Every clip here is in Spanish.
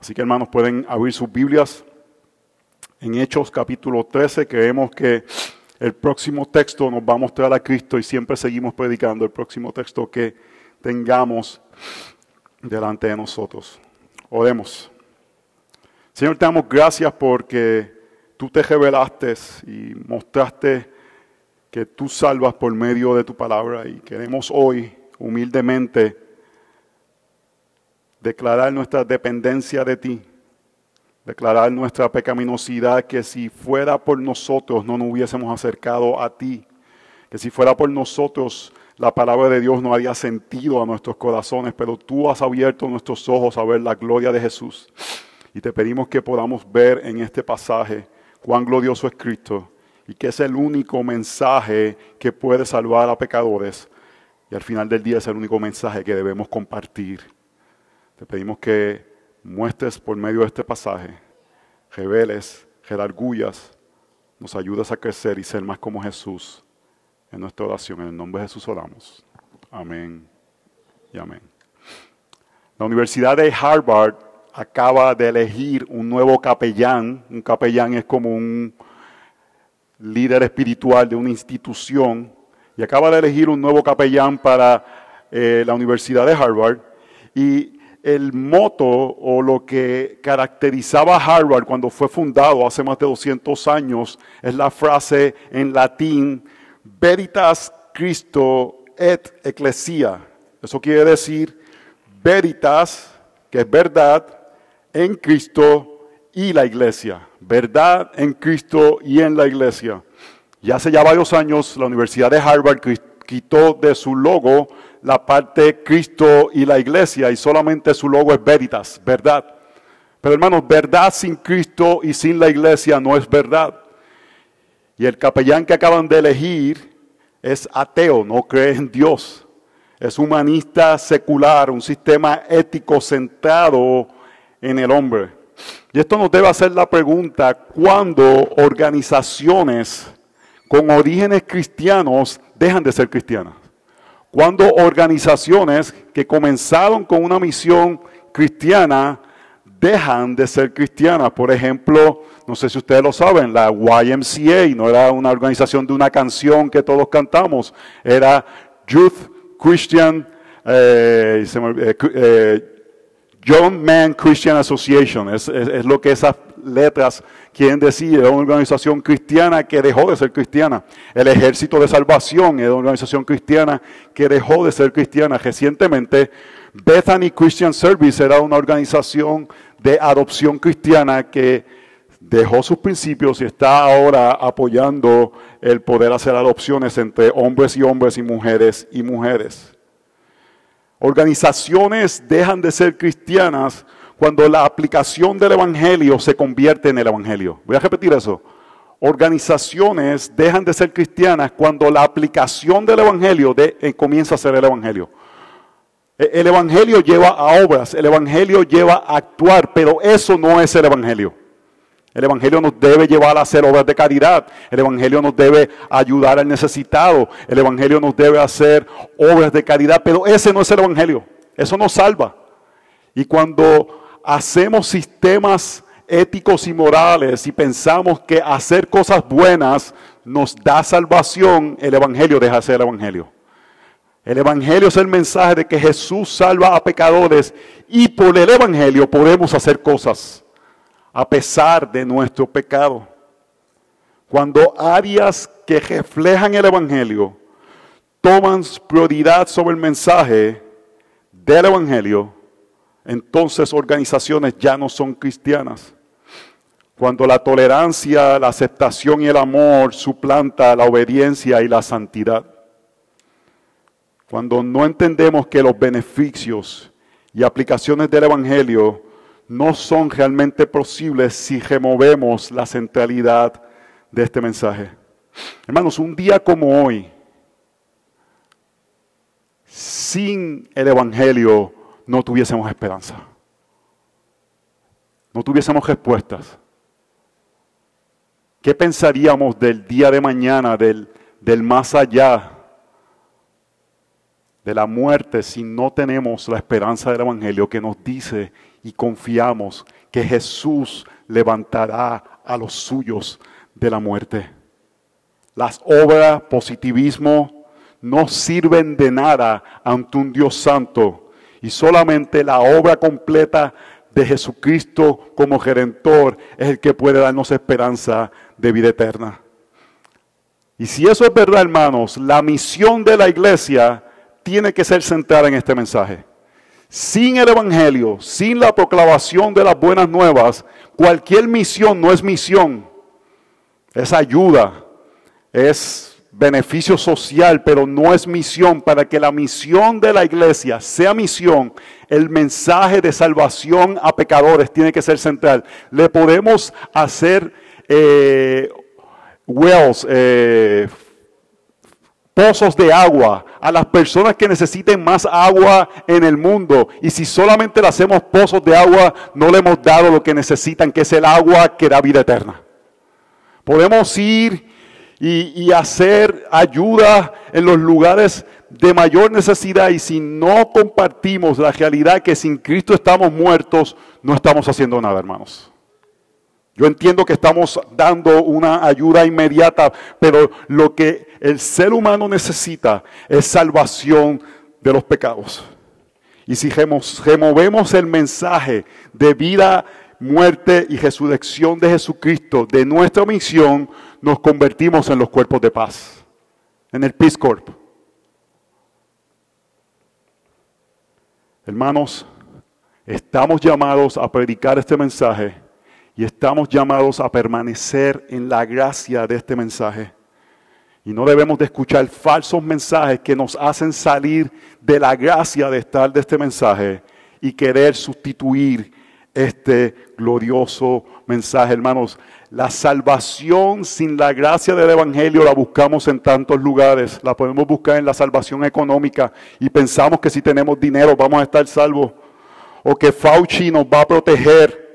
Así que hermanos, pueden abrir sus Biblias en Hechos capítulo 13. Creemos que el próximo texto nos va a mostrar a Cristo y siempre seguimos predicando el próximo texto que tengamos delante de nosotros. Oremos. Señor, te damos gracias porque tú te revelaste y mostraste que tú salvas por medio de tu palabra y queremos hoy humildemente declarar nuestra dependencia de ti, declarar nuestra pecaminosidad, que si fuera por nosotros no nos hubiésemos acercado a ti, que si fuera por nosotros la palabra de Dios no haría sentido a nuestros corazones, pero tú has abierto nuestros ojos a ver la gloria de Jesús. Y te pedimos que podamos ver en este pasaje cuán glorioso es Cristo y que es el único mensaje que puede salvar a pecadores. Y al final del día es el único mensaje que debemos compartir. Te pedimos que muestres por medio de este pasaje, reveles, redargullas, nos ayudes a crecer y ser más como Jesús en nuestra oración. En el nombre de Jesús oramos. Amén y amén. La Universidad de Harvard acaba de elegir un nuevo capellán. Un capellán es como un líder espiritual de una institución. Y acaba de elegir un nuevo capellán para eh, la Universidad de Harvard. Y el moto o lo que caracterizaba a Harvard cuando fue fundado hace más de 200 años es la frase en latín Veritas Cristo et Ecclesia. Eso quiere decir veritas, que es verdad, en Cristo y la iglesia. Verdad en Cristo y en la iglesia. Y hace ya varios años la Universidad de Harvard quitó de su logo la parte Cristo y la iglesia y solamente su logo es veritas, verdad. Pero hermanos, verdad sin Cristo y sin la iglesia no es verdad. Y el capellán que acaban de elegir es ateo, no cree en Dios. Es humanista secular, un sistema ético centrado en el hombre. Y esto nos debe hacer la pregunta, ¿cuándo organizaciones con orígenes cristianos dejan de ser cristianas? ¿Cuándo organizaciones que comenzaron con una misión cristiana dejan de ser cristianas? Por ejemplo, no sé si ustedes lo saben, la YMCA no era una organización de una canción que todos cantamos, era Youth Christian, eh, eh, eh, Young Man Christian Association, es, lo que esas letras quieren decir, era una organización cristiana que dejó de ser cristiana. El Ejército de Salvación era una organización cristiana que dejó de ser cristiana. Recientemente, Bethany Christian Service era una organización de adopción cristiana que dejó sus principios y está ahora apoyando el poder hacer adopciones entre hombres y hombres y mujeres y mujeres. Organizaciones dejan de ser cristianas cuando la aplicación del Evangelio se convierte en el Evangelio. Voy a repetir eso. Organizaciones dejan de ser cristianas cuando la aplicación del Evangelio eh, comienza a ser el Evangelio. E, el Evangelio lleva a obras, el Evangelio lleva a actuar, pero eso no es el Evangelio. El Evangelio nos debe llevar a hacer obras de caridad. El Evangelio nos debe ayudar al necesitado. El Evangelio nos debe hacer obras de caridad. Pero ese no es el Evangelio. Eso nos salva. Y cuando hacemos sistemas éticos y morales y pensamos que hacer cosas buenas nos da salvación, el Evangelio deja de ser el Evangelio. El Evangelio es el mensaje de que Jesús salva a pecadores y por el Evangelio podemos hacer cosas a pesar de nuestro pecado. Cuando áreas que reflejan el Evangelio toman prioridad sobre el mensaje del Evangelio, entonces organizaciones ya no son cristianas. Cuando la tolerancia, la aceptación y el amor suplanta la obediencia y la santidad. Cuando no entendemos que los beneficios y aplicaciones del Evangelio no son realmente posibles si removemos la centralidad de este mensaje. Hermanos, un día como hoy, sin el Evangelio no tuviésemos esperanza. No tuviésemos respuestas. ¿Qué pensaríamos del día de mañana, del, del más allá, de la muerte, si no tenemos la esperanza del Evangelio que nos dice y confiamos que Jesús levantará a los suyos de la muerte. Las obras, positivismo, no sirven de nada ante un Dios santo y solamente la obra completa de Jesucristo como gerentor es el que puede darnos esperanza de vida eterna. Y si eso es verdad, hermanos, la misión de la iglesia tiene que ser centrada en este mensaje. Sin el Evangelio, sin la proclamación de las buenas nuevas, cualquier misión no es misión. Es ayuda, es beneficio social, pero no es misión. Para que la misión de la iglesia sea misión, el mensaje de salvación a pecadores tiene que ser central. Le podemos hacer eh, wells, eh, pozos de agua a las personas que necesiten más agua en el mundo. Y si solamente le hacemos pozos de agua, no le hemos dado lo que necesitan, que es el agua que da vida eterna. Podemos ir y, hacer ayuda en los lugares de mayor necesidad y si no compartimos la realidad que sin Cristo estamos muertos, no estamos haciendo nada, hermanos. Yo entiendo que estamos dando una ayuda inmediata, pero lo que el ser humano necesita es salvación de los pecados. Y si removemos el mensaje de vida, muerte y resurrección de Jesucristo de nuestra misión, nos convertimos en los cuerpos de paz, en el Peace Corp. Hermanos, estamos llamados a predicar este mensaje y estamos llamados a permanecer en la gracia de este mensaje. Y no debemos de escuchar falsos mensajes que nos hacen salir de la gracia de estar de este mensaje y querer sustituir este glorioso mensaje, hermanos. La salvación sin la gracia del Evangelio la buscamos en tantos lugares. La podemos buscar en la salvación económica y pensamos que si tenemos dinero vamos a estar salvos. O que Fauci nos va a proteger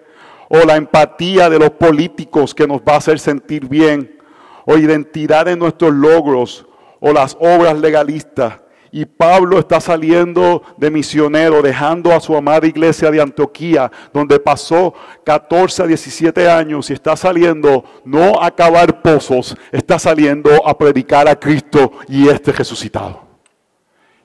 o la empatía de los políticos que nos va a hacer sentir bien, o identidad de nuestros logros, o las obras legalistas. Y Pablo está saliendo de misionero, dejando a su amada iglesia de Antioquía, donde pasó 14 a 17 años y está saliendo no a cavar pozos, está saliendo a predicar a Cristo y este resucitado.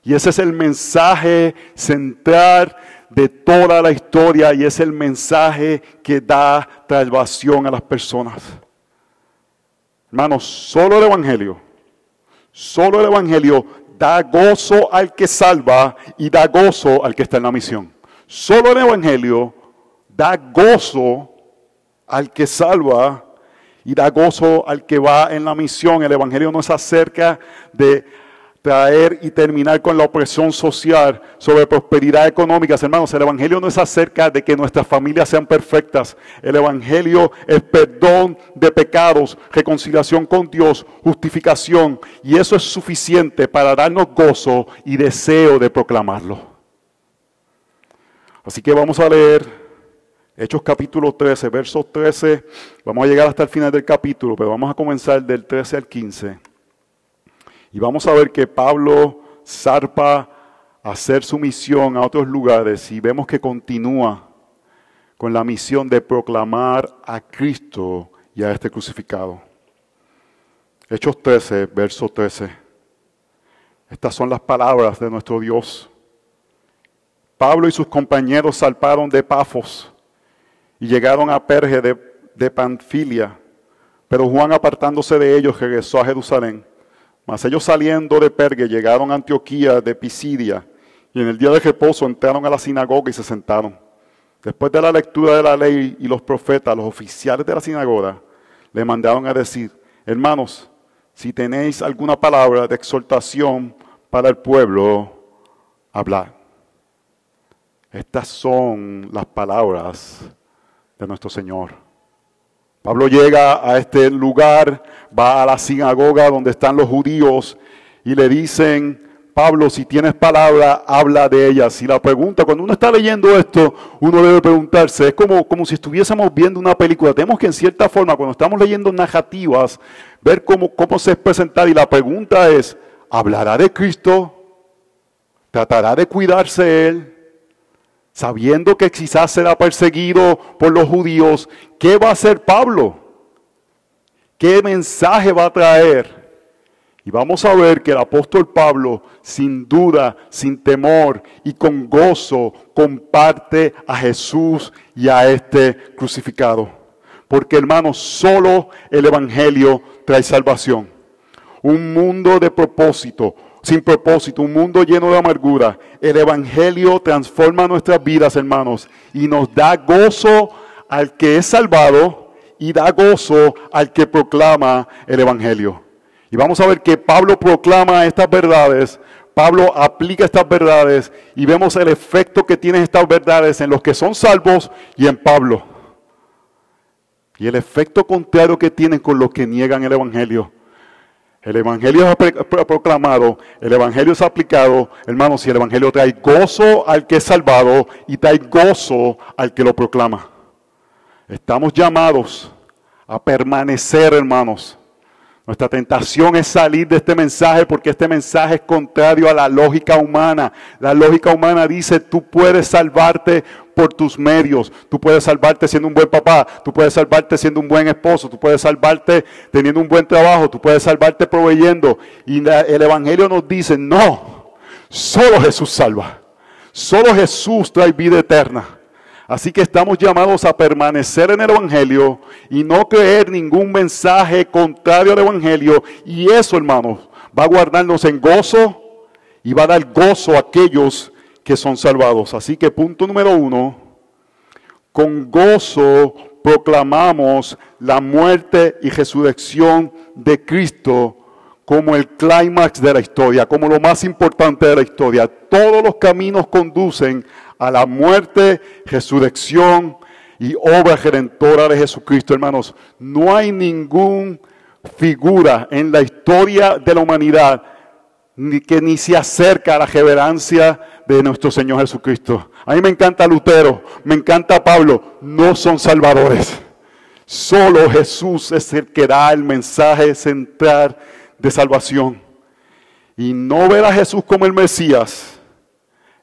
Y ese es el mensaje central de toda la historia y es el mensaje que da salvación a las personas. Hermanos, solo el Evangelio, solo el Evangelio da gozo al que salva y da gozo al que está en la misión. Solo el Evangelio da gozo al que salva y da gozo al que va en la misión. El Evangelio no es acerca de traer y terminar con la opresión social sobre prosperidad económica. Hermanos, el Evangelio no es acerca de que nuestras familias sean perfectas. El Evangelio es perdón de pecados, reconciliación con Dios, justificación. Y eso es suficiente para darnos gozo y deseo de proclamarlo. Así que vamos a leer Hechos capítulo 13, versos 13. Vamos a llegar hasta el final del capítulo, pero vamos a comenzar del 13 al 15. Y vamos a ver que Pablo zarpa a hacer su misión a otros lugares y vemos que continúa con la misión de proclamar a Cristo y a este crucificado. Hechos 13, verso 13. Estas son las palabras de nuestro Dios. Pablo y sus compañeros salparon de Pafos y llegaron a Perge de, de Panfilia, pero Juan apartándose de ellos regresó a Jerusalén. Mas ellos saliendo de Pergue llegaron a Antioquía de Pisidia y en el día de reposo entraron a la sinagoga y se sentaron. Después de la lectura de la ley y los profetas, los oficiales de la sinagoga le mandaron a decir, hermanos, si tenéis alguna palabra de exhortación para el pueblo, hablad. Estas son las palabras de nuestro Señor. Pablo llega a este lugar, va a la sinagoga donde están los judíos y le dicen, Pablo, si tienes palabra, habla de ella. Si la pregunta, cuando uno está leyendo esto, uno debe preguntarse, es como, como si estuviésemos viendo una película. Tenemos que en cierta forma, cuando estamos leyendo narrativas, ver cómo, cómo se es presentar. Y la pregunta es, ¿hablará de Cristo? ¿Tratará de cuidarse Él? Sabiendo que quizás será perseguido por los judíos, ¿qué va a hacer Pablo? ¿Qué mensaje va a traer? Y vamos a ver que el apóstol Pablo, sin duda, sin temor y con gozo, comparte a Jesús y a este crucificado. Porque hermanos, solo el Evangelio trae salvación. Un mundo de propósito, sin propósito, un mundo lleno de amargura. El Evangelio transforma nuestras vidas, hermanos, y nos da gozo al que es salvado y da gozo al que proclama el Evangelio. Y vamos a ver que Pablo proclama estas verdades, Pablo aplica estas verdades y vemos el efecto que tienen estas verdades en los que son salvos y en Pablo. Y el efecto contrario que tienen con los que niegan el Evangelio. El Evangelio es proclamado, el Evangelio es aplicado, hermanos, y el Evangelio trae gozo al que es salvado y trae gozo al que lo proclama. Estamos llamados a permanecer, hermanos, nuestra tentación es salir de este mensaje porque este mensaje es contrario a la lógica humana. La lógica humana dice, tú puedes salvarte por tus medios, tú puedes salvarte siendo un buen papá, tú puedes salvarte siendo un buen esposo, tú puedes salvarte teniendo un buen trabajo, tú puedes salvarte proveyendo. Y el Evangelio nos dice, no, solo Jesús salva. Solo Jesús trae vida eterna. Así que estamos llamados a permanecer en el Evangelio y no creer ningún mensaje contrario al Evangelio. Y eso, hermanos, va a guardarnos en gozo y va a dar gozo a aquellos que son salvados. Así que punto número uno, con gozo proclamamos la muerte y resurrección de Cristo como el clímax de la historia, como lo más importante de la historia. Todos los caminos conducen a la muerte, resurrección y obra redentora de Jesucristo, hermanos. No hay ninguna figura en la historia de la humanidad ni que ni se acerca a la reverencia de nuestro Señor Jesucristo. A mí me encanta Lutero, me encanta Pablo, no son salvadores. Solo Jesús es el que da el mensaje central de salvación. Y no ver a Jesús como el Mesías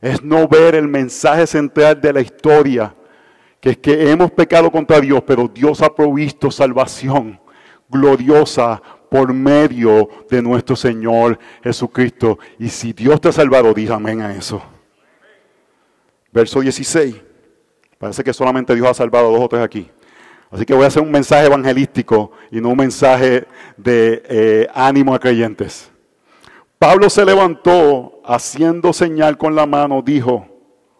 es no ver el mensaje central de la historia, que es que hemos pecado contra Dios, pero Dios ha provisto salvación gloriosa por medio de nuestro Señor Jesucristo. Y si Dios te ha salvado, diga amén a eso. Verso 16. Parece que solamente Dios ha salvado a dos o tres aquí. Así que voy a hacer un mensaje evangelístico y no un mensaje de eh, ánimo a creyentes. Pablo se levantó haciendo señal con la mano, dijo,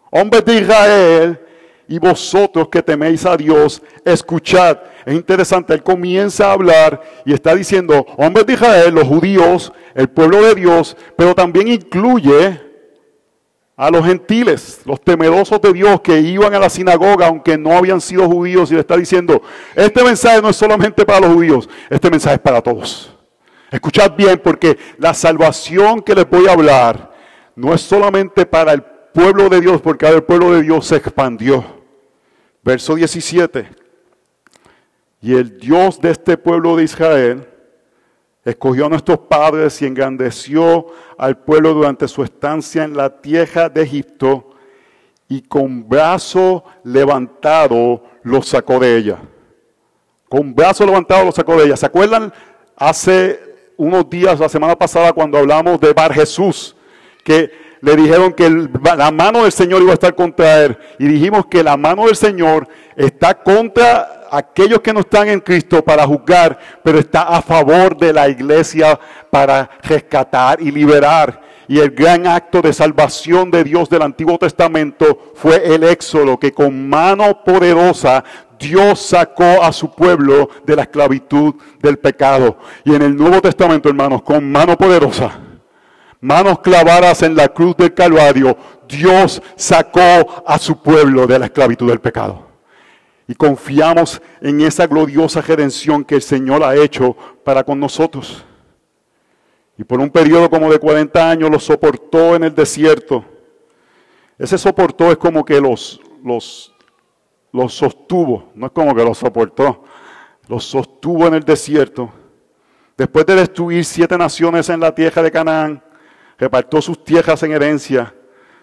hombres de Israel y vosotros que teméis a Dios, escuchad. Es interesante, él comienza a hablar y está diciendo, hombres de Israel, los judíos, el pueblo de Dios, pero también incluye a los gentiles, los temerosos de Dios que iban a la sinagoga aunque no habían sido judíos y le está diciendo, este mensaje no es solamente para los judíos, este mensaje es para todos. Escuchad bien porque la salvación que les voy a hablar no es solamente para el pueblo de Dios, porque ahora el pueblo de Dios se expandió. Verso 17. Y el Dios de este pueblo de Israel escogió a nuestros padres y engrandeció al pueblo durante su estancia en la tierra de Egipto y con brazo levantado los sacó de ella. Con brazo levantado los sacó de ella. ¿Se acuerdan? Hace unos días, la semana pasada, cuando hablamos de Bar Jesús, que le dijeron que la mano del Señor iba a estar contra él. Y dijimos que la mano del Señor está contra aquellos que no están en Cristo para juzgar, pero está a favor de la iglesia para rescatar y liberar. Y el gran acto de salvación de Dios del Antiguo Testamento fue el éxodo, que con mano poderosa Dios sacó a su pueblo de la esclavitud del pecado. Y en el Nuevo Testamento, hermanos, con mano poderosa, manos clavadas en la cruz del Calvario, Dios sacó a su pueblo de la esclavitud del pecado. Y confiamos en esa gloriosa redención que el Señor ha hecho para con nosotros. Y por un periodo como de 40 años lo soportó en el desierto. Ese soportó es como que los, los los sostuvo, no es como que los soportó, los sostuvo en el desierto. Después de destruir siete naciones en la tierra de Canaán, repartió sus tierras en herencia.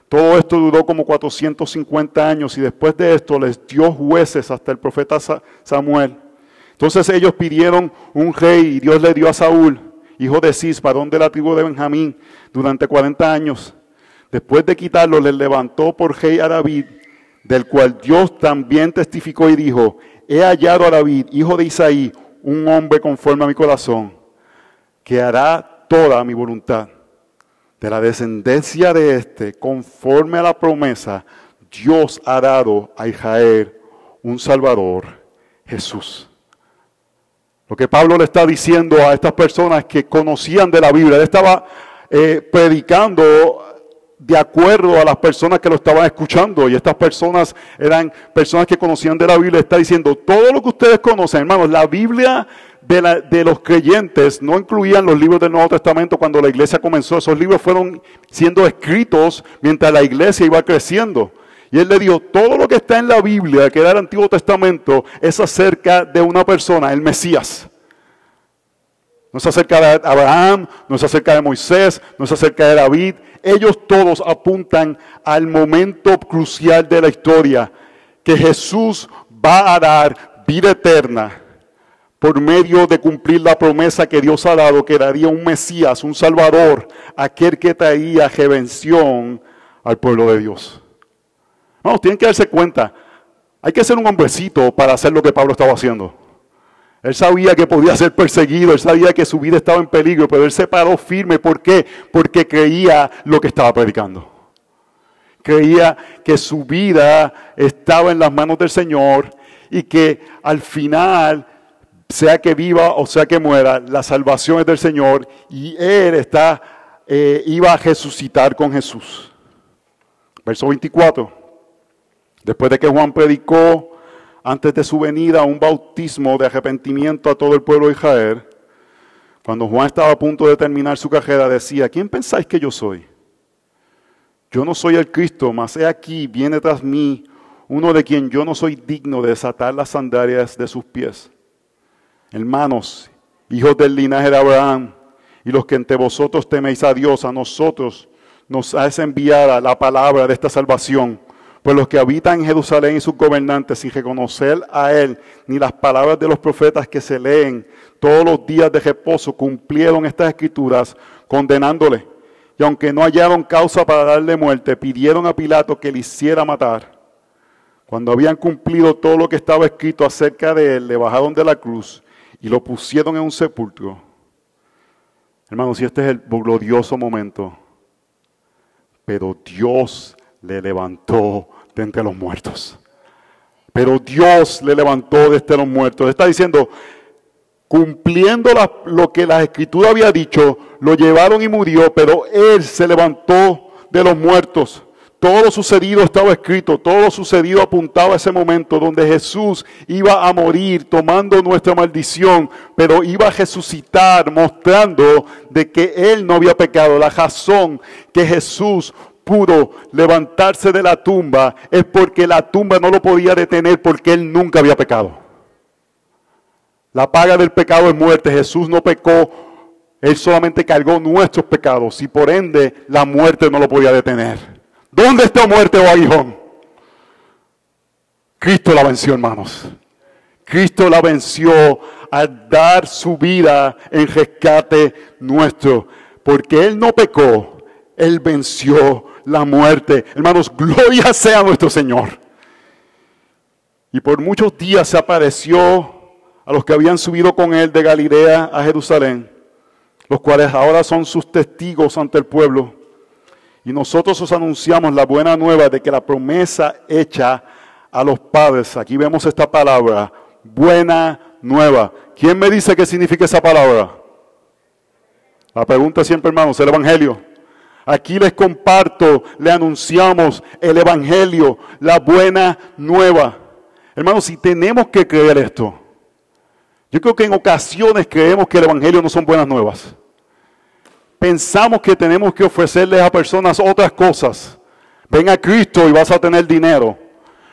Todo esto duró como 450 años y después de esto les dio jueces hasta el profeta Samuel. Entonces ellos pidieron un rey y Dios le dio a Saúl, hijo de Cis, varón de la tribu de Benjamín, durante 40 años. Después de quitarlo, les levantó por rey a David, del cual Dios también testificó y dijo, he hallado a David, hijo de Isaí, un hombre conforme a mi corazón, que hará toda mi voluntad. De la descendencia de éste, conforme a la promesa, Dios ha dado a Israel un Salvador, Jesús. Lo que Pablo le está diciendo a estas personas que conocían de la Biblia, él estaba eh, predicando de acuerdo a las personas que lo estaban escuchando. Y estas personas eran personas que conocían de la Biblia. Está diciendo, todo lo que ustedes conocen, hermanos, la Biblia de, de, los creyentes no incluían los libros del Nuevo Testamento cuando la iglesia comenzó. Esos libros fueron siendo escritos mientras la iglesia iba creciendo. Y él le dijo, todo lo que está en la Biblia, que era el Antiguo Testamento, es acerca de una persona, el Mesías. No es acerca de Abraham, no es acerca de Moisés, no es acerca de David. Ellos todos apuntan al momento crucial de la historia, que Jesús va a dar vida eterna por medio de cumplir la promesa que Dios ha dado, que daría un Mesías, un Salvador, aquel que traía revención al pueblo de Dios. Vamos, tienen que darse cuenta, hay que ser un hombrecito para hacer lo que Pablo estaba haciendo. Él sabía que podía ser perseguido, él sabía que su vida estaba en peligro, pero él se paró firme. ¿Por qué? Porque creía lo que estaba predicando. Creía que su vida estaba en las manos del Señor y que al final, sea que viva o sea que muera, la salvación es del Señor y él está, eh, iba a resucitar con Jesús. Verso 24. Después de que Juan predicó antes de su venida un bautismo de arrepentimiento a todo el pueblo de Israel, cuando Juan estaba a punto de terminar su carrera, decía, ¿quién pensáis que yo soy? Yo no soy el Cristo, mas he aquí, viene tras mí uno de quien yo no soy digno de desatar las sandalias de sus pies. Hermanos, hijos del linaje de Abraham, y los que entre vosotros teméis a Dios, a nosotros nos hace enviada la palabra de esta salvación pues los que habitan en Jerusalén y sus gobernantes, sin reconocer a Él ni las palabras de los profetas que se leen todos los días de reposo, cumplieron estas escrituras condenándole. Y aunque no hallaron causa para darle muerte, pidieron a Pilato que le hiciera matar. Cuando habían cumplido todo lo que estaba escrito acerca de él, le bajaron de la cruz y lo pusieron en un sepulcro. Hermanos, y este es el glorioso momento. Pero Dios le levantó entre los muertos. Pero Dios le levantó de entre los muertos. Está diciendo, cumpliendo lo que la escritura había dicho, lo llevaron y murió, pero Él se levantó de los muertos. Todo lo sucedido estaba escrito, todo lo sucedido apuntaba a ese momento donde Jesús iba a morir tomando nuestra maldición, pero iba a resucitar mostrando de que Él no había pecado. La razón que Jesús pudo levantarse de la tumba es porque la tumba no lo podía detener porque él nunca había pecado. La paga del pecado es muerte. Jesús no pecó, él solamente cargó nuestros pecados y por ende la muerte no lo podía detener. ¿Dónde está muerte o aguijón? Cristo la venció, hermanos. Cristo la venció al dar su vida en rescate nuestro. Porque Él no pecó, Él venció la muerte. Hermanos, gloria sea nuestro Señor. Y por muchos días se apareció a los que habían subido con él de Galilea a Jerusalén, los cuales ahora son sus testigos ante el pueblo. Y nosotros os anunciamos la buena nueva de que la promesa hecha a los padres, aquí vemos esta palabra, buena nueva. ¿Quién me dice qué significa esa palabra? La pregunta siempre, hermanos, el Evangelio. Aquí les comparto, le anunciamos el Evangelio, la buena nueva. Hermanos, si tenemos que creer esto, yo creo que en ocasiones creemos que el Evangelio no son buenas nuevas. Pensamos que tenemos que ofrecerles a personas otras cosas. Ven a Cristo y vas a tener dinero.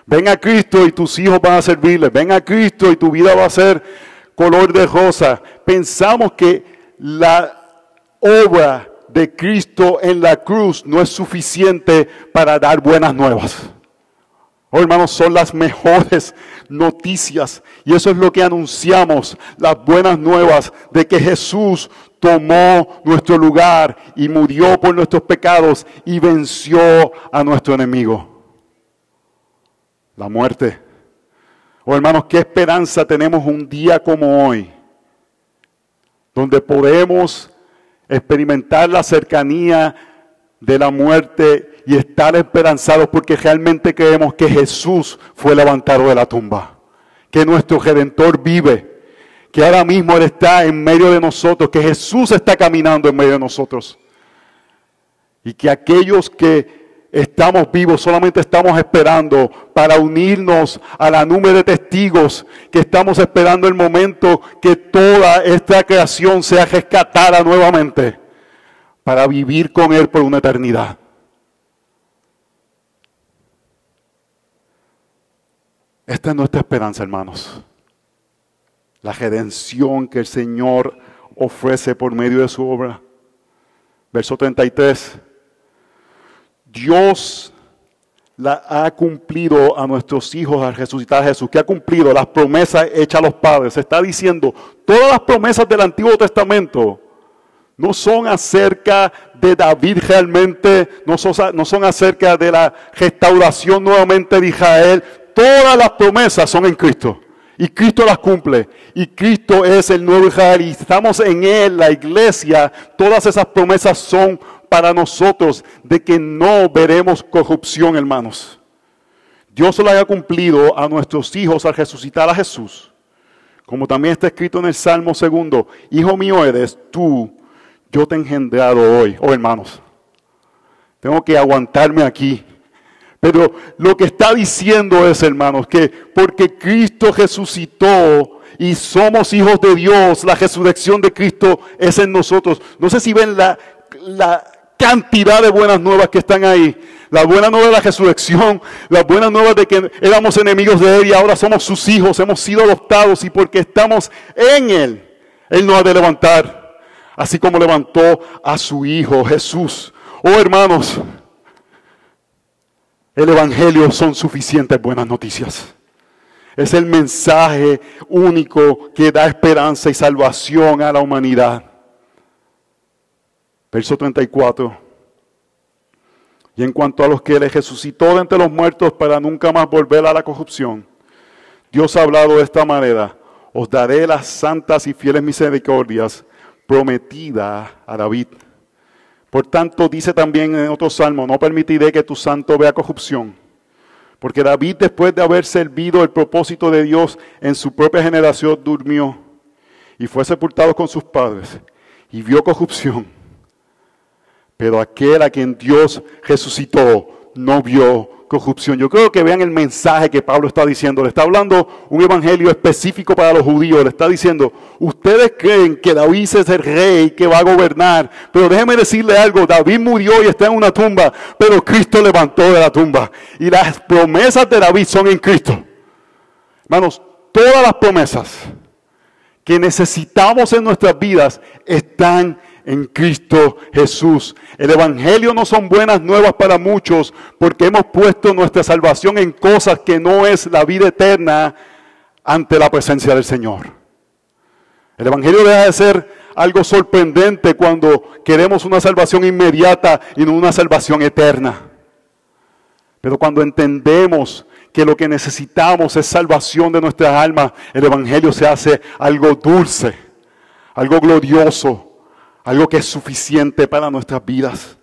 Ven a Cristo y tus hijos van a servirle. Ven a Cristo y tu vida va a ser color de rosa. Pensamos que la obra de Cristo en la cruz no es suficiente para dar buenas nuevas. Oh, hermanos, son las mejores noticias. Y eso es lo que anunciamos, las buenas nuevas de que Jesús tomó nuestro lugar y murió por nuestros pecados y venció a nuestro enemigo. La muerte. Oh, hermanos, qué esperanza tenemos un día como hoy, donde podemos experimentar la cercanía de la muerte y estar esperanzados porque realmente creemos que Jesús fue levantado de la tumba, que nuestro Redentor vive, que ahora mismo Él está en medio de nosotros, que Jesús está caminando en medio de nosotros. Y que aquellos que estamos vivos solamente estamos esperando para unirnos a la nube de testigos, que estamos esperando el momento que toda esta creación sea rescatada nuevamente para vivir con Él por una eternidad. Esta es nuestra esperanza, hermanos. La redención que el Señor ofrece por medio de su obra. Verso 33. Dios la ha cumplido a nuestros hijos al resucitar a Jesús, que ha cumplido las promesas hechas a los padres. Se está diciendo, todas las promesas del Antiguo Testamento no son acerca de David realmente, no son, acerca de la restauración nuevamente de Israel, Todas las promesas son en Cristo. Y Cristo las cumple. Y Cristo es el nuevo Israel. Y estamos en Él, la iglesia. Todas esas promesas son para nosotros de que no veremos corrupción, hermanos. Dios lo haya cumplido a nuestros hijos al resucitar a Jesús. Como también está escrito en el Salmo segundo. Hijo mío eres tú. Yo te he engendrado hoy. Oh hermanos. Tengo que aguantarme aquí pero lo que está diciendo es, hermanos, que porque Cristo resucitó y somos hijos de Dios, la resurrección de Cristo es en nosotros. No sé si ven la, cantidad de buenas nuevas que están ahí. La buena nueva de la resurrección, la buena nueva de que éramos enemigos de Él y ahora somos sus hijos, hemos sido adoptados y porque estamos en Él, Él nos ha de levantar, así como levantó a su Hijo Jesús. Oh hermanos, el Evangelio son suficientes buenas noticias. Es el mensaje único que da esperanza y salvación a la humanidad. Verso 34. Y en cuanto a los que le resucitó de entre los muertos para nunca más volver a la corrupción, Dios ha hablado de esta manera. Os daré las santas y fieles misericordias prometidas a David por tanto, dice también en otro salmo, no permitiré que tu santo vea corrupción. Porque David, después de haber servido el propósito de Dios en su propia generación, durmió y fue sepultado con sus padres y vio corrupción. Pero aquel a quien Dios resucitó no vio corrupción. Yo creo que vean el mensaje que Pablo está diciendo. Le está hablando un evangelio específico para los judíos. Le está diciendo, ustedes creen que David es el rey que va a gobernar. Pero déjenme decirle algo, David murió y está en una tumba, pero Cristo levantó de la tumba. Y las promesas de David son en Cristo. Hermanos, todas las promesas que necesitamos en nuestras vidas están en Cristo Jesús. El Evangelio no son buenas nuevas para muchos porque hemos puesto nuestra salvación en cosas que no es la vida eterna ante la presencia del Señor. El Evangelio deja de ser algo sorprendente cuando queremos una salvación inmediata y no una salvación eterna. Pero cuando entendemos que lo que necesitamos es salvación de nuestras almas, el Evangelio se hace algo dulce, algo glorioso, algo que es suficiente para nuestras vidas.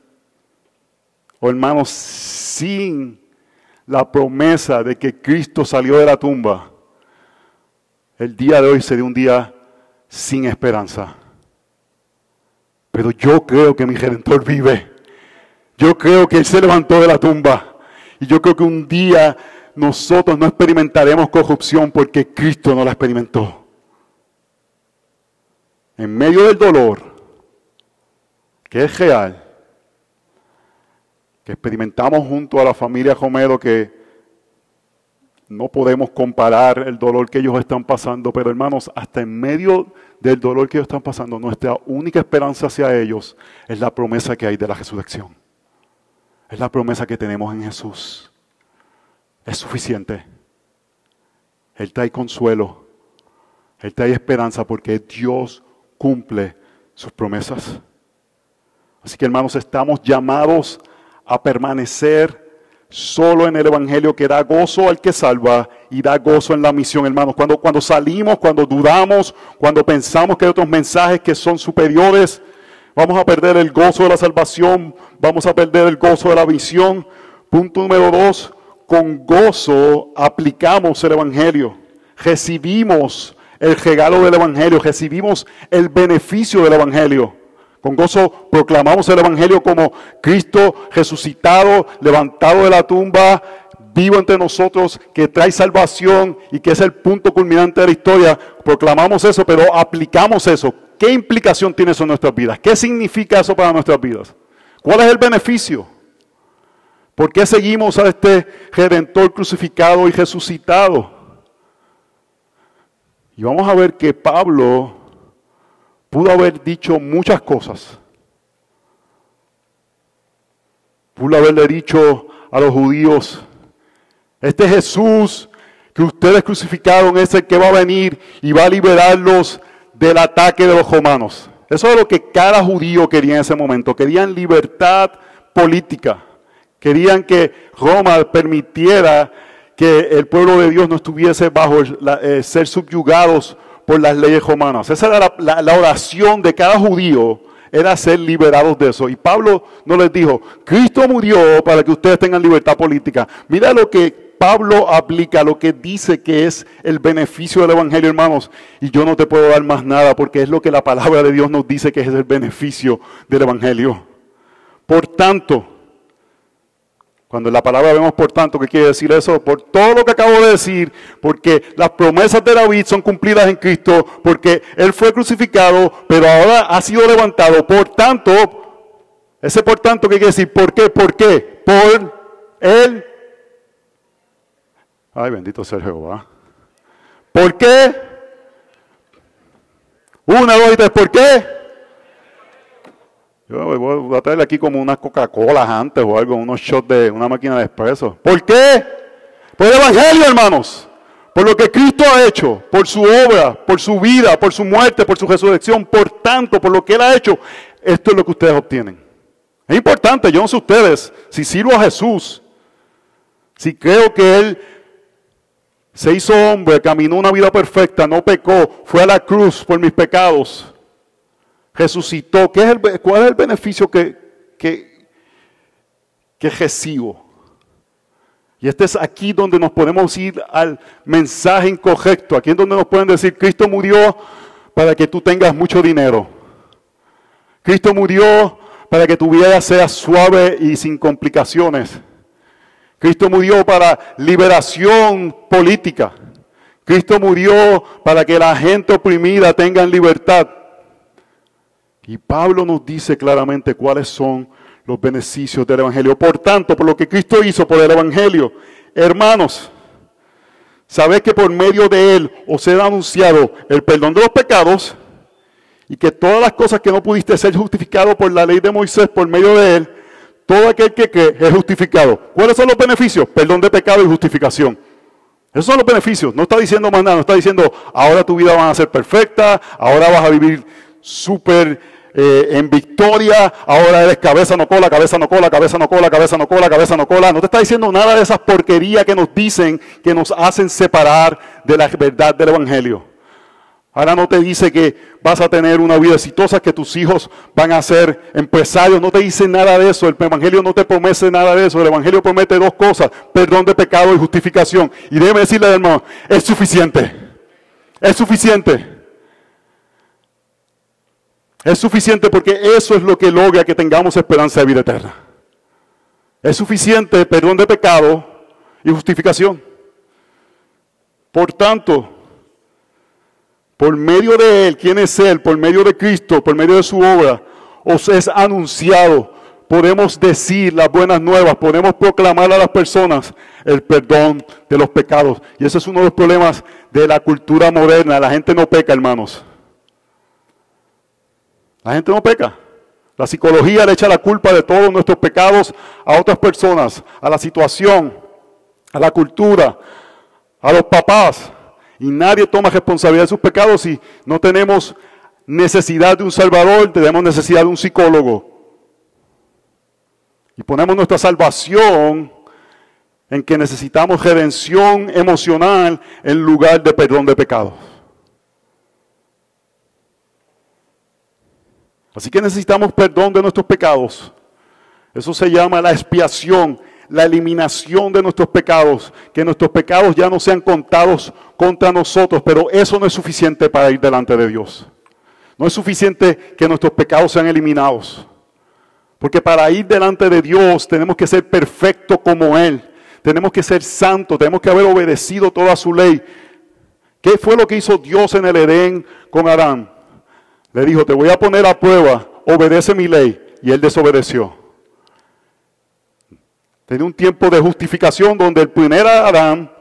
O hermanos, sin la promesa de que Cristo salió de la tumba, el día de hoy sería un día sin esperanza. Pero yo creo que mi Redentor vive. Yo creo que Él se levantó de la tumba. Y yo creo que un día nosotros no experimentaremos corrupción porque Cristo no la experimentó. En medio del dolor, que es real, que experimentamos junto a la familia Romero que no podemos comparar el dolor que ellos están pasando, pero hermanos, hasta en medio del dolor que ellos están pasando, nuestra única esperanza hacia ellos es la promesa que hay de la resurrección. Es la promesa que tenemos en Jesús. Es suficiente. Él trae consuelo. Él trae esperanza porque Dios cumple sus promesas. Así que hermanos, estamos llamados a permanecer solo en el Evangelio que da gozo al que salva y da gozo en la misión, hermanos. Cuando, cuando salimos, cuando dudamos, cuando pensamos que hay otros mensajes que son superiores, vamos a perder el gozo de la salvación, vamos a perder el gozo de la visión. Punto número dos, con gozo aplicamos el Evangelio, recibimos el regalo del Evangelio, recibimos el beneficio del Evangelio. Con gozo proclamamos el Evangelio como Cristo resucitado, levantado de la tumba, vivo entre nosotros, que trae salvación y que es el punto culminante de la historia. Proclamamos eso, pero aplicamos eso. ¿Qué implicación tiene eso en nuestras vidas? ¿Qué significa eso para nuestras vidas? ¿Cuál es el beneficio? ¿Por qué seguimos a este redentor crucificado y resucitado? Y vamos a ver que Pablo pudo haber dicho muchas cosas. Pudo haberle dicho a los judíos, este Jesús que ustedes crucificaron es el que va a venir y va a liberarlos del ataque de los romanos. Eso es lo que cada judío quería en ese momento. Querían libertad política. Querían que Roma permitiera que el pueblo de Dios no estuviese bajo eh, ser subyugados por las leyes romanas. Esa era la, oración de cada judío, era ser liberados de eso. Y Pablo no les dijo, Cristo murió para que ustedes tengan libertad política. Mira lo que Pablo aplica, lo que dice que es el beneficio del Evangelio, hermanos. Y yo no te puedo dar más nada porque es lo que la palabra de Dios nos dice que es el beneficio del Evangelio. Por tanto, cuando en la palabra vemos por tanto, ¿qué quiere decir eso? Por todo lo que acabo de decir, porque las promesas de David son cumplidas en Cristo, porque Él fue crucificado, pero ahora ha sido levantado. Por tanto, ese por tanto, ¿qué quiere decir? ¿Por qué? ¿Por qué? Por Él. Ay, bendito sea Jehová. ¿Por qué? Una, dos y tres. ¿Por qué? Yo voy a traerle aquí como unas Coca-Cola antes o algo, unos shots de una máquina de expreso. ¿Por qué? Por el Evangelio, hermanos. Por lo que Cristo ha hecho, por su obra, por su vida, por su muerte, por su resurrección, por tanto, por lo que Él ha hecho, esto es lo que ustedes obtienen. Es importante, yo no sé ustedes, si sirvo a Jesús, si creo que Él se hizo hombre, caminó una vida perfecta, no pecó, fue a la cruz por mis pecados, resucitó. ¿Qué es el, ¿Cuál es el beneficio que, que, que recibo? Y este es aquí donde nos podemos ir al mensaje incorrecto. Aquí es donde nos pueden decir, Cristo murió para que tú tengas mucho dinero. Cristo murió para que tu vida sea suave y sin complicaciones. Cristo murió para liberación política. Cristo murió para que la gente oprimida tenga libertad. Y Pablo nos dice claramente cuáles son los beneficios del Evangelio. Por tanto, por lo que Cristo hizo por el Evangelio, hermanos, sabed que por medio de él os he anunciado el perdón de los pecados y que todas las cosas que no pudiste ser justificado por la ley de Moisés por medio de él, todo aquel que cree es justificado. ¿Cuáles son los beneficios? Perdón de pecado y justificación. Esos son los beneficios. No está diciendo más nada, no está diciendo ahora tu vida va a ser perfecta, ahora vas a vivir súper eh, en victoria, ahora eres cabeza no cola, cabeza no cola, cabeza no cola, cabeza no cola, cabeza no cola. No te está diciendo nada de esas porquerías que nos dicen, que nos hacen separar de la verdad del Evangelio. Ahora no te dice que vas a tener una vida exitosa, que tus hijos van a ser empresarios. No te dice nada de eso. El Evangelio no te promete nada de eso. El Evangelio promete dos cosas, perdón de pecado y justificación. Y déjeme decirle, hermano, es suficiente. Es suficiente. Es suficiente porque eso es lo que logra que tengamos esperanza de vida eterna. Es suficiente perdón de pecado y justificación. Por tanto, por medio de Él, ¿quién es Él? Por medio de Cristo, por medio de su obra, os es anunciado podemos decir las buenas nuevas, podemos proclamar a las personas el perdón de los pecados. Y ese es uno de los problemas de la cultura moderna. La gente no peca, hermanos. La gente no peca. La psicología le echa la culpa de todos nuestros pecados a otras personas, a la situación, a la cultura, a los papás. Y nadie toma responsabilidad de sus pecados si no tenemos necesidad de un Salvador, tenemos necesidad de un psicólogo. Y ponemos nuestra salvación en que necesitamos redención emocional en lugar de perdón de pecados. Así que necesitamos perdón de nuestros pecados. Eso se llama la expiación, la eliminación de nuestros pecados, que nuestros pecados ya no sean contados contra nosotros, pero eso no es suficiente para ir delante de Dios. No es suficiente que nuestros pecados sean eliminados. Porque para ir delante de Dios tenemos que ser perfectos como Él. Tenemos que ser santos, tenemos que haber obedecido toda su ley. ¿Qué fue lo que hizo Dios en el Edén con Adán? Le dijo, te voy a poner a prueba, obedece mi ley. Y él desobedeció. Tenía un tiempo de justificación donde el primer Adán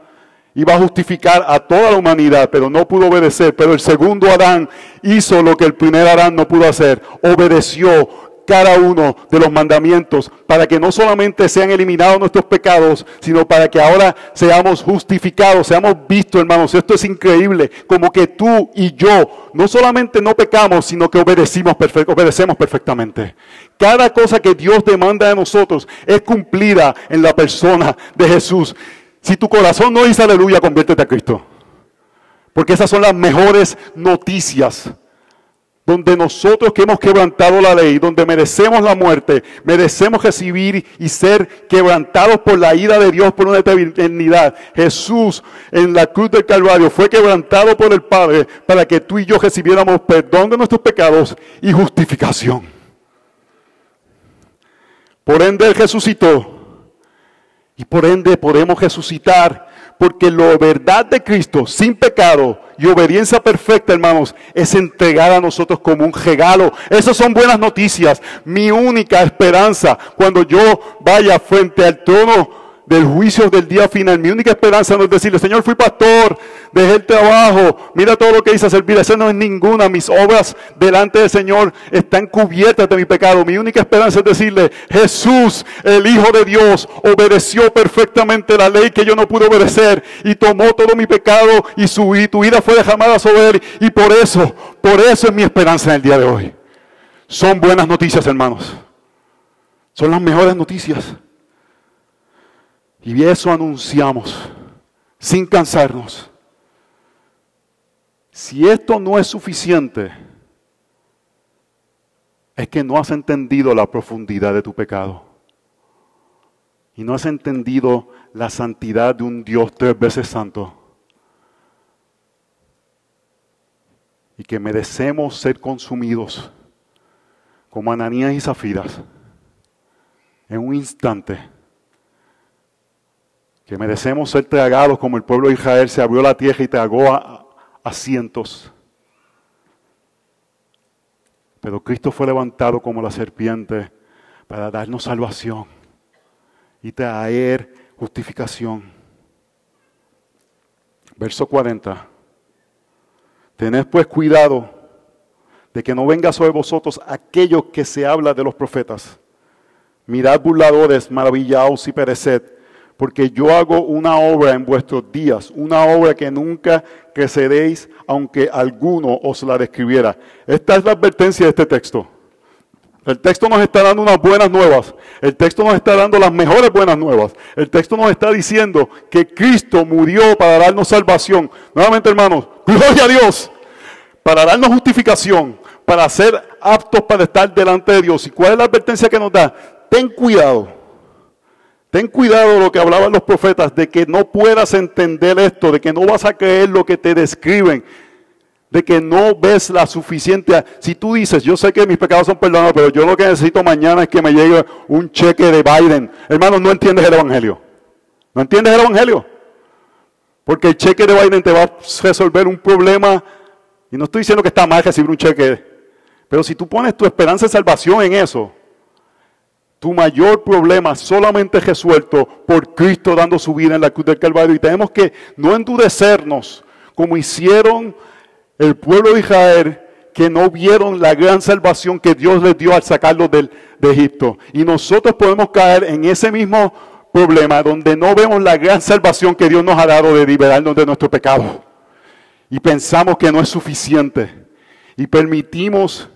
iba a justificar a toda la humanidad, pero no pudo obedecer. Pero el segundo Adán hizo lo que el primer Adán no pudo hacer. Obedeció, cada uno de los mandamientos para que no solamente sean eliminados nuestros pecados, sino para que ahora seamos justificados, seamos vistos, hermanos. Esto es increíble, como que tú y yo no solamente no pecamos, sino que obedecimos, obedecemos perfectamente. Cada cosa que Dios demanda de nosotros es cumplida en la persona de Jesús. Si tu corazón no dice aleluya, conviértete a Cristo. Porque esas son las mejores noticias donde nosotros que hemos quebrantado la ley, donde merecemos la muerte, merecemos recibir y ser quebrantados por la ira de Dios por una eternidad. Jesús en la cruz del Calvario fue quebrantado por el Padre para que tú y yo recibiéramos perdón de nuestros pecados y justificación. Por ende Él resucitó y por ende podemos resucitar porque la verdad de Cristo sin pecado y obediencia perfecta, hermanos, es entregada a nosotros como un regalo. Esas son buenas noticias. Mi única esperanza cuando yo vaya frente al trono del juicio del día final. Mi única esperanza no es decirle, Señor, fui pastor, dejé el trabajo, mira todo lo que hice a servir. Esa no es ninguna. Mis obras delante del Señor están cubiertas de mi pecado. Mi única esperanza es decirle, Jesús, el Hijo de Dios, obedeció perfectamente la ley que yo no pude obedecer y tomó todo mi pecado y su y tu vida fue derramada sobre él. Y por eso, por eso es mi esperanza en el día de hoy. Son buenas noticias, hermanos. Son las mejores noticias. Y eso anunciamos sin cansarnos. Si esto no es suficiente, es que no has entendido la profundidad de tu pecado. Y no has entendido la santidad de un Dios tres veces santo. Y que merecemos ser consumidos como Ananías y Zafiras en un instante que merecemos ser tragados como el pueblo de Israel se abrió la tierra y tragó a, a cientos. Pero Cristo fue levantado como la serpiente para darnos salvación y traer justificación. Verso 40. Tened pues cuidado de que no venga sobre vosotros aquello que se habla de los profetas. Mirad burladores, maravillaos y pereced porque yo hago una obra en vuestros días, una obra que nunca creceréis, aunque alguno os la describiera. Esta es la advertencia de este texto. El texto nos está dando unas buenas nuevas. El texto nos está dando las mejores buenas nuevas. El texto nos está diciendo que Cristo murió para darnos salvación. Nuevamente, hermanos, gloria a Dios. Para darnos justificación, para ser aptos para estar delante de Dios. ¿Y cuál es la advertencia que nos da? Ten cuidado Ten cuidado de lo que hablaban los profetas, de que no puedas entender esto, de que no vas a creer lo que te describen, de que no ves la suficiente. Si tú dices, yo sé que mis pecados son perdonados, pero yo lo que necesito mañana es que me llegue un cheque de Biden. Hermano, no entiendes el Evangelio. ¿No entiendes el Evangelio? Porque el cheque de Biden te va a resolver un problema. Y no estoy diciendo que está mal recibir un cheque. Pero si tú pones tu esperanza de salvación en eso, Tu mayor problema solamente resuelto por Cristo dando su vida en la cruz del Calvario. Y tenemos que no endurecernos como hicieron el pueblo de Israel que no vieron la gran salvación que Dios les dio al sacarlos de Egipto. Y nosotros podemos caer en ese mismo problema donde no vemos la gran salvación que Dios nos ha dado de liberarnos de nuestro pecado. Y pensamos que no es suficiente. Y permitimos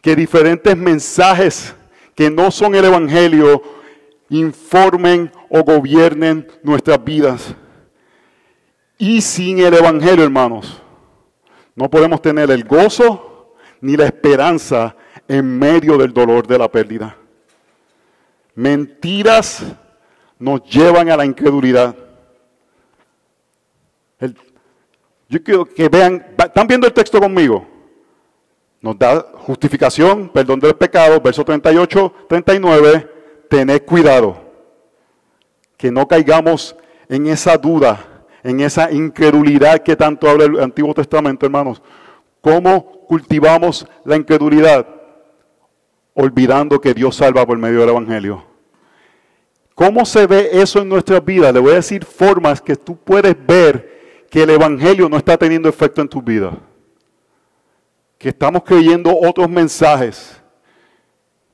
que diferentes mensajes que no son el Evangelio informen o gobiernen nuestras vidas. Y sin el Evangelio, hermanos, no podemos tener el gozo ni la esperanza en medio del dolor de la pérdida. Mentiras nos llevan a la incredulidad. yo quiero que vean, ¿están viendo el texto conmigo? Nos da justificación, perdón del pecado, verso 38, 39, tened cuidado, que no caigamos en esa duda, en esa incredulidad que tanto habla el Antiguo Testamento, hermanos. ¿Cómo cultivamos la incredulidad? Olvidando que Dios salva por medio del Evangelio. ¿Cómo se ve eso en nuestras vidas? Le voy a decir formas que tú puedes ver que el Evangelio no está teniendo efecto en tu vida. Que estamos creyendo otros mensajes.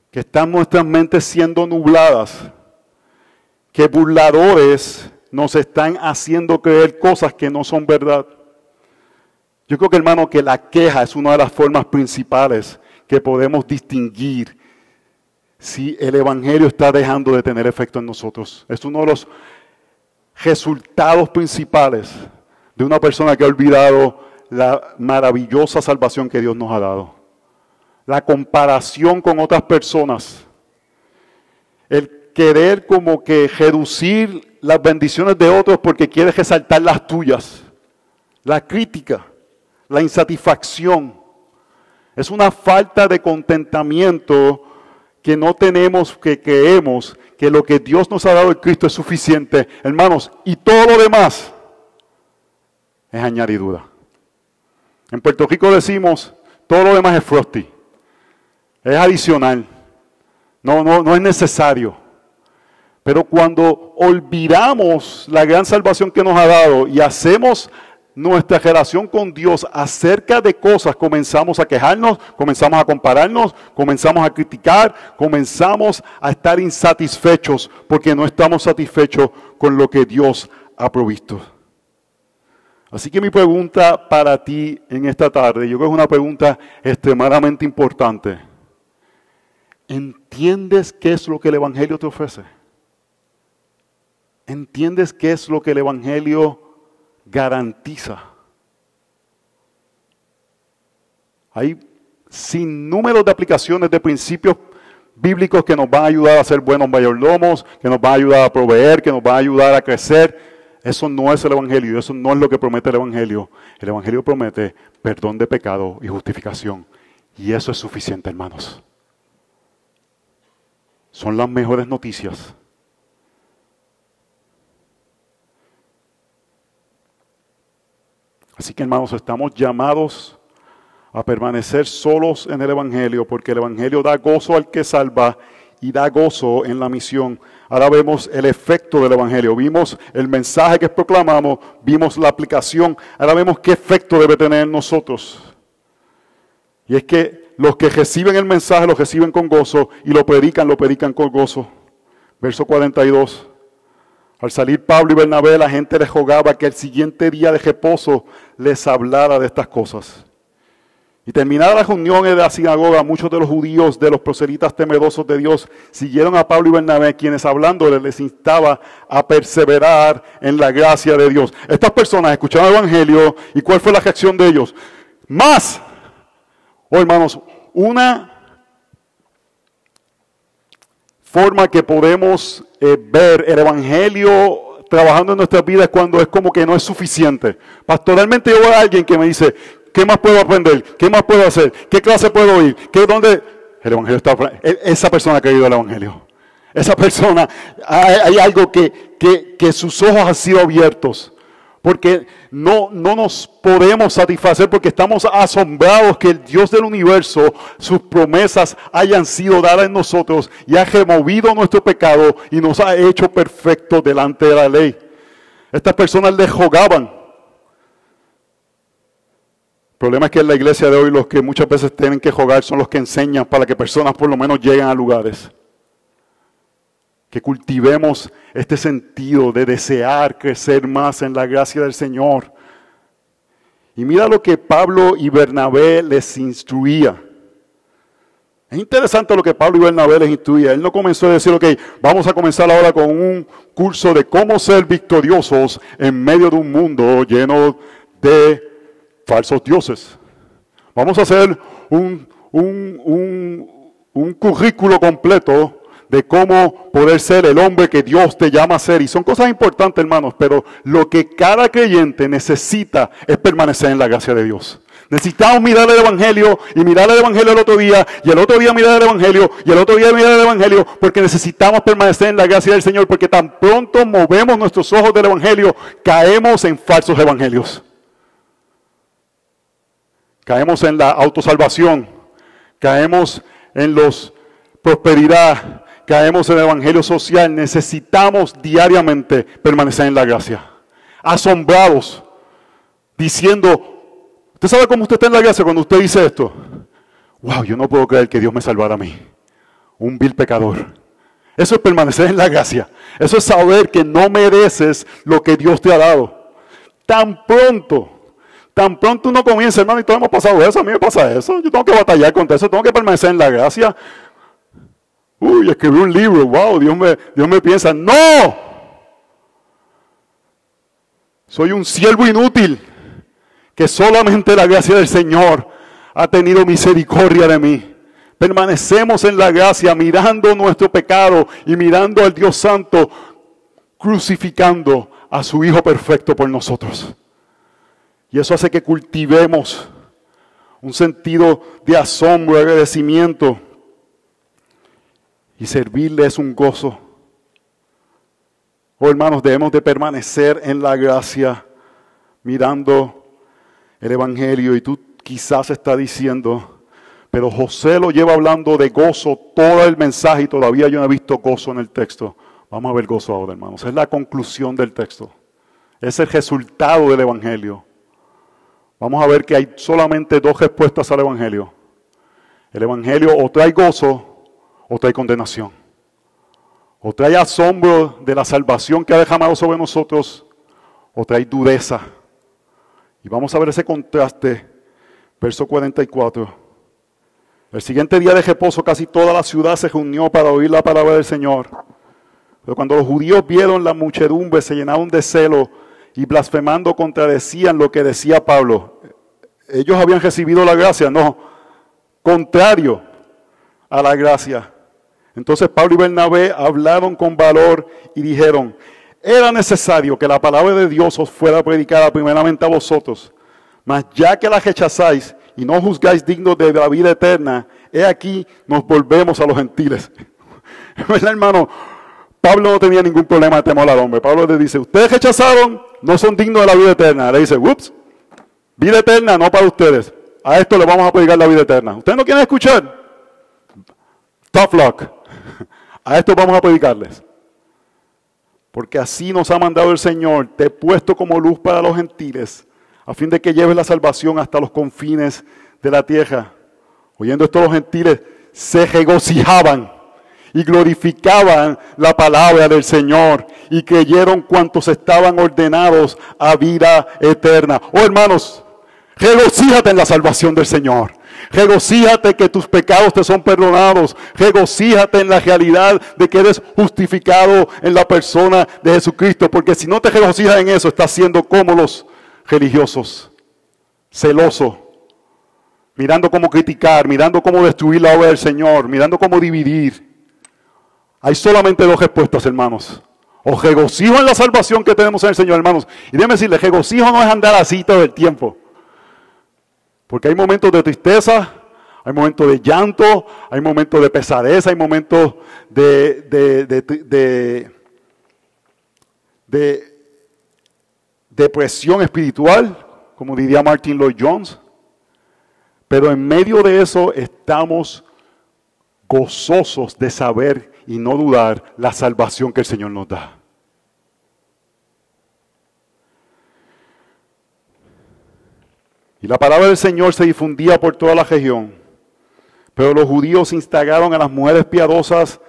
Que están nuestras mentes siendo nubladas. Que burladores nos están haciendo creer cosas que no son verdad. Yo creo que hermano que la queja es una de las formas principales que podemos distinguir si el Evangelio está dejando de tener efecto en nosotros. Es uno de los resultados principales de una persona que ha olvidado la maravillosa salvación que Dios nos ha dado. La comparación con otras personas. El querer como que reducir las bendiciones de otros porque quieres resaltar las tuyas. La crítica, la insatisfacción. Es una falta de contentamiento que no tenemos, que creemos que lo que Dios nos ha dado en Cristo es suficiente, hermanos, y todo lo demás es añadidura. En Puerto Rico decimos, todo lo demás es frosty, es adicional, no, no, no es necesario. Pero cuando olvidamos la gran salvación que nos ha dado y hacemos nuestra relación con Dios acerca de cosas, comenzamos a quejarnos, comenzamos a compararnos, comenzamos a criticar, comenzamos a estar insatisfechos porque no estamos satisfechos con lo que Dios ha provisto. Así que mi pregunta para ti en esta tarde, yo creo que es una pregunta extremadamente importante. ¿Entiendes qué es lo que el Evangelio te ofrece? ¿Entiendes qué es lo que el Evangelio garantiza? Hay sin número de aplicaciones de principios bíblicos que nos van a ayudar a ser buenos mayordomos, que nos van a ayudar a proveer, que nos van a ayudar a crecer. Eso no es el Evangelio, eso no es lo que promete el Evangelio. El Evangelio promete perdón de pecado y justificación. Y eso es suficiente, hermanos. Son las mejores noticias. Así que hermanos, estamos llamados a permanecer solos en el Evangelio, porque el Evangelio da gozo al que salva y da gozo en la misión. Ahora vemos el efecto del Evangelio. Vimos el mensaje que proclamamos, vimos la aplicación. Ahora vemos qué efecto debe tener en nosotros. Y es que los que reciben el mensaje lo reciben con gozo y lo predican, lo predican con gozo. Verso 42. Al salir Pablo y Bernabé, la gente les jugaba que el siguiente día de reposo les hablara de estas cosas. Y terminada la reunión de la sinagoga, muchos de los judíos, de los proselitas temerosos de Dios, siguieron a Pablo y Bernabé, quienes hablando les instaba a perseverar en la gracia de Dios. Estas personas escucharon el Evangelio y ¿cuál fue la reacción de ellos? Más. Oh hermanos, una forma que podemos eh, ver el Evangelio trabajando en nuestras vidas cuando es como que no es suficiente. Pastoralmente yo veo a alguien que me dice, ¿qué más puedo aprender? ¿Qué más puedo hacer? ¿Qué clase puedo ir? ¿Qué dónde? El Evangelio está... E, esa persona ha creído el Evangelio. Esa persona, hay, algo que, que, que sus ojos han sido abiertos Porque no, no nos podemos satisfacer porque estamos asombrados que el Dios del universo, sus promesas hayan sido dadas en nosotros y ha removido nuestro pecado y nos ha hecho perfectos delante de la ley. Estas personas le jugaban. El problema es que en la iglesia de hoy los que muchas veces tienen que jugar son los que enseñan para que personas por lo menos lleguen a lugares que cultivemos este sentido de desear crecer más en la gracia del Señor. Y mira lo que Pablo y Bernabé les instruía. Es interesante lo que Pablo y Bernabé les instruía. Él no comenzó a decir, ok, vamos a comenzar ahora con un curso de cómo ser victoriosos en medio de un mundo lleno de falsos dioses. Vamos a hacer un, un, un, currículo completo de cómo poder ser el hombre que Dios te llama a ser. Y son cosas importantes, hermanos, pero lo que cada creyente necesita es permanecer en la gracia de Dios. Necesitamos mirar el Evangelio y mirar el Evangelio el otro día y el otro día mirar el Evangelio y el otro día mirar el Evangelio porque necesitamos permanecer en la gracia del Señor porque tan pronto movemos nuestros ojos del Evangelio caemos en falsos evangelios. Caemos en la autosalvación, caemos en los prosperidad, caemos en el Evangelio social, necesitamos diariamente permanecer en la gracia. Asombrados, diciendo, ¿usted sabe cómo usted está en la gracia cuando usted dice esto? Wow, yo no puedo creer que Dios me salvara a mí, un vil pecador. Eso es permanecer en la gracia. Eso es saber que no mereces lo que Dios te ha dado. Tan pronto, tan pronto uno comienza, hermano, y todos hemos pasado eso, a mí me pasa eso. Yo tengo que batallar contra eso, tengo que permanecer en la gracia. Uy, escribí un libro, wow, Dios me, Dios me piensa, no. Soy un siervo inútil que solamente la gracia del Señor ha tenido misericordia de mí. Permanecemos en la gracia mirando nuestro pecado y mirando al Dios Santo crucificando a su Hijo perfecto por nosotros. Y eso hace que cultivemos un sentido de asombro, agradecimiento y servirle es un gozo. Oh hermanos, debemos de permanecer en la gracia mirando el Evangelio y tú quizás está diciendo, pero José lo lleva hablando de gozo todo el mensaje y todavía yo no he visto gozo en el texto. Vamos a ver gozo ahora, hermanos. Es la conclusión del texto. Es el resultado del Evangelio. Vamos a ver que hay solamente dos respuestas al Evangelio. El Evangelio o trae gozo o trae condenación. O trae asombro de la salvación que ha dejado sobre nosotros, o trae dureza. Y vamos a ver ese contraste, verso 44. El siguiente día de reposo casi toda la ciudad se reunió para oír la palabra del Señor. Pero cuando los judíos vieron la muchedumbre, se llenaron de celo y blasfemando contradecían lo que decía Pablo. Ellos habían recibido la gracia, no, contrario a la gracia. Entonces Pablo y Bernabé hablaron con valor y dijeron, era necesario que la palabra de Dios os fuera predicada primeramente a vosotros, mas ya que la rechazáis y no juzgáis dignos de la vida eterna, he aquí nos volvemos a los gentiles. ¿Verdad, hermano? Pablo no tenía ningún problema de temor al hombre. Pablo le dice, ustedes rechazaron, no son dignos de la vida eterna. Le dice, ups, vida eterna no para ustedes. A esto le vamos a predicar la vida eterna. ¿Ustedes no quieren escuchar? Tough luck. A esto vamos a predicarles. Porque así nos ha mandado el Señor. Te he puesto como luz para los gentiles, a fin de que lleves la salvación hasta los confines de la tierra. Oyendo esto los gentiles se regocijaban y glorificaban la palabra del Señor y creyeron cuantos estaban ordenados a vida eterna. Oh hermanos, regocíjate en la salvación del Señor. Regocíjate que tus pecados te son perdonados. Regocíjate en la realidad de que eres justificado en la persona de Jesucristo. Porque si no te regocijas en eso, estás siendo como los religiosos, celoso, mirando cómo criticar, mirando cómo destruir la obra del Señor, mirando cómo dividir. Hay solamente dos respuestas, hermanos. O regocijo en la salvación que tenemos en el Señor, hermanos. Y déjeme decirle, regocijo no es andar así todo el tiempo. Porque hay momentos de tristeza, hay momentos de llanto, hay momentos de pesadez, hay momentos de, de, depresión espiritual, como diría Martin Lloyd Jones. Pero en medio de eso estamos gozosos de saber y no dudar la salvación que el Señor nos da. Y la palabra del Señor se difundía por toda la región. Pero los judíos instagaron a las mujeres piadosas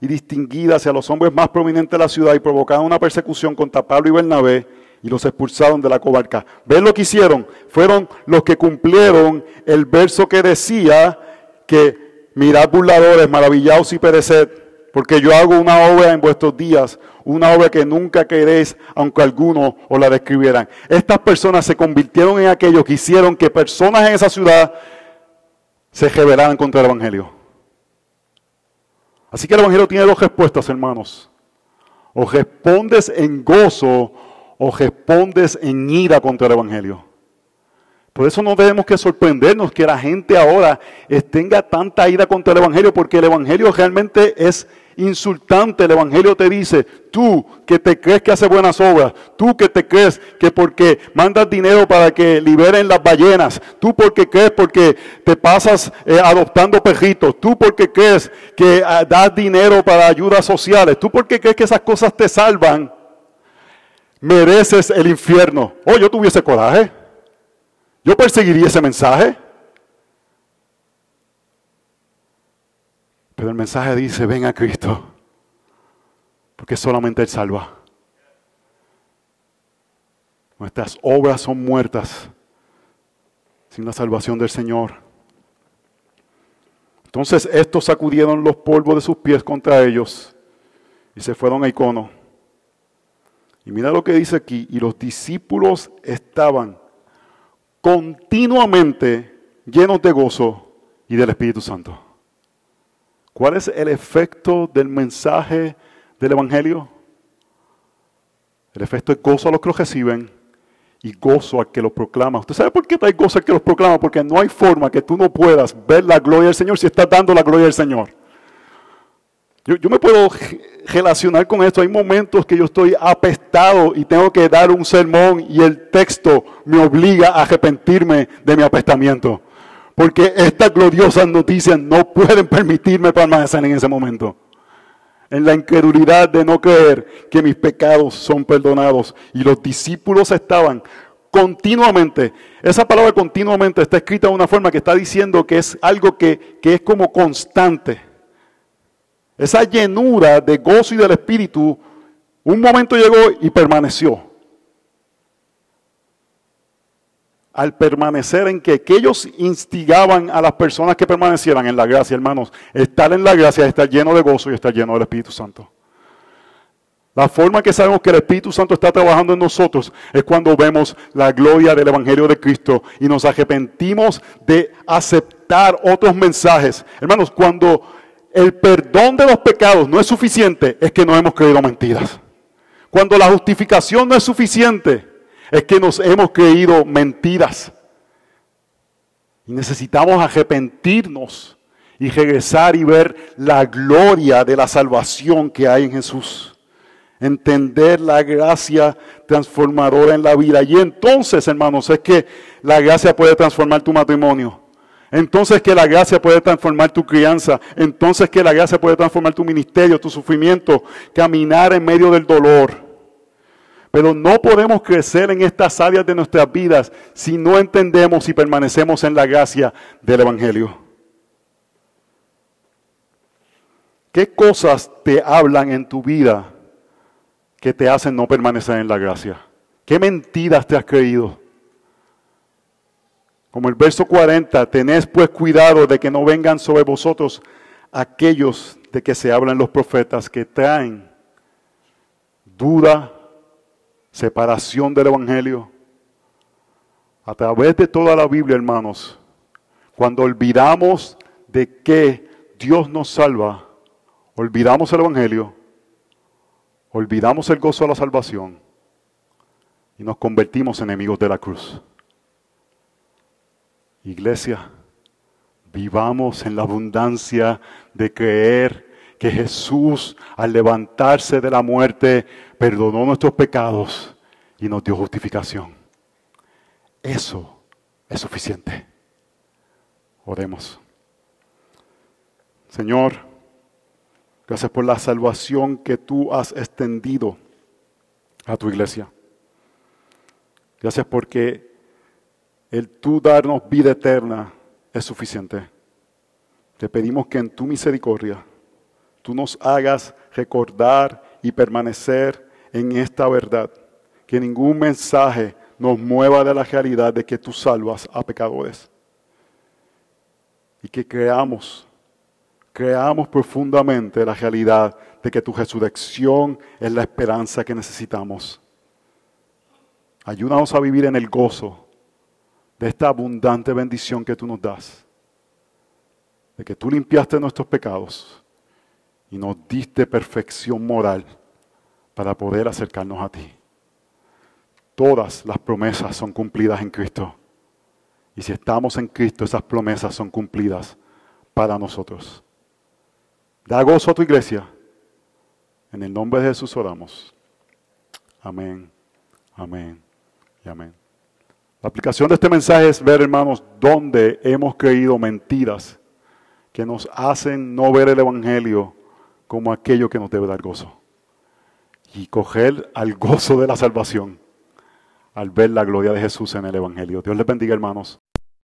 y distinguidas y a los hombres más prominentes de la ciudad y provocaron una persecución contra Pablo y Bernabé y los expulsaron de la cobarca. ¿Ven lo que hicieron? Fueron los que cumplieron el verso que decía que mirad burladores, maravillados y pereced, porque yo hago una obra en vuestros días, una obra que nunca queréis, aunque algunos os la describieran. Estas personas se convirtieron en aquellos que hicieron que personas en esa ciudad se rebelaran contra el Evangelio. Así que el Evangelio tiene dos respuestas, hermanos. O respondes en gozo o respondes en ira contra el Evangelio. Por eso no debemos que sorprendernos que la gente ahora tenga tanta ira contra el Evangelio, porque el Evangelio realmente es insultante. El Evangelio te dice, tú que te crees que hace buenas obras, tú que te crees que porque mandas dinero para que liberen las ballenas, tú porque crees porque te pasas eh, adoptando perritos, tú porque crees que ah, das dinero para ayudas sociales, tú porque crees que esas cosas te salvan mereces el infierno. Oh, yo tuviese coraje. Yo perseguiría ese mensaje. Pero el mensaje dice, ven a Cristo, porque solamente Él salva. Nuestras obras son muertas sin la salvación del Señor. Entonces estos sacudieron los polvos de sus pies contra ellos y se fueron a Icono. Y mira lo que dice aquí, y los discípulos estaban continuamente llenos de gozo y del Espíritu Santo. ¿Cuál es el efecto del mensaje del Evangelio? El efecto es gozo a los que lo reciben y gozo al que lo proclama. ¿Usted sabe por qué hay gozo al que los proclama? Porque no hay forma que tú no puedas ver la gloria del Señor si estás dando la gloria del Señor. Yo, me puedo relacionar con esto. Hay momentos que yo estoy apestado y tengo que dar un sermón y el texto me obliga a arrepentirme de mi apestamiento. Porque estas gloriosas noticias no pueden permitirme permanecer en ese momento. En la incredulidad de no creer que mis pecados son perdonados. Y los discípulos estaban continuamente. Esa palabra continuamente está escrita de una forma que está diciendo que es algo que, que es como constante esa llenura de gozo y del Espíritu, un momento llegó y permaneció. Al permanecer en que, que ellos instigaban a las personas que permanecieran en la gracia, hermanos, estar en la gracia, estar lleno de gozo y estar lleno del Espíritu Santo. La forma que sabemos que el Espíritu Santo está trabajando en nosotros es cuando vemos la gloria del Evangelio de Cristo y nos arrepentimos de aceptar otros mensajes. Hermanos, cuando el perdón de los pecados no es suficiente, es que no hemos creído mentiras. Cuando la justificación no es suficiente, es que nos hemos creído mentiras. Y necesitamos arrepentirnos y regresar y ver la gloria de la salvación que hay en Jesús. Entender la gracia transformadora en la vida. Y entonces, hermanos, es que la gracia puede transformar tu matrimonio. Entonces que la gracia puede transformar tu crianza. Entonces que la gracia puede transformar tu ministerio, tu sufrimiento, caminar en medio del dolor. Pero no podemos crecer en estas áreas de nuestras vidas si no entendemos y permanecemos en la gracia del Evangelio. ¿Qué cosas te hablan en tu vida que te hacen no permanecer en la gracia? ¿Qué mentiras te has creído? Como el verso 40, tenés pues cuidado de que no vengan sobre vosotros aquellos de que se hablan los profetas que traen duda, separación del Evangelio. A través de toda la Biblia, hermanos, cuando olvidamos de que Dios nos salva, olvidamos el Evangelio, olvidamos el gozo de la salvación y nos convertimos en enemigos de la cruz. Iglesia, vivamos en la abundancia de creer que Jesús al levantarse de la muerte perdonó nuestros pecados y nos dio justificación. Eso es suficiente. Oremos. Señor, gracias por la salvación que tú has extendido a tu iglesia. Gracias porque el tú darnos vida eterna es suficiente. Te pedimos que en tu misericordia tú nos hagas recordar y permanecer en esta verdad. Que ningún mensaje nos mueva de la realidad de que tú salvas a pecadores. Y que creamos, creamos profundamente la realidad de que tu resurrección es la esperanza que necesitamos. Ayúdanos a vivir en el gozo de esta abundante bendición que tú nos das. De que tú limpiaste nuestros pecados y nos diste perfección moral para poder acercarnos a ti. Todas las promesas son cumplidas en Cristo. Y si estamos en Cristo, esas promesas son cumplidas para nosotros. Da gozo a tu iglesia. En el nombre de Jesús oramos. Amén, amén y amén. La aplicación de este mensaje es ver, hermanos, dónde hemos creído mentiras que nos hacen no ver el Evangelio como aquello que nos debe dar gozo. Y coger al gozo de la salvación al ver la gloria de Jesús en el Evangelio. Dios les bendiga, hermanos.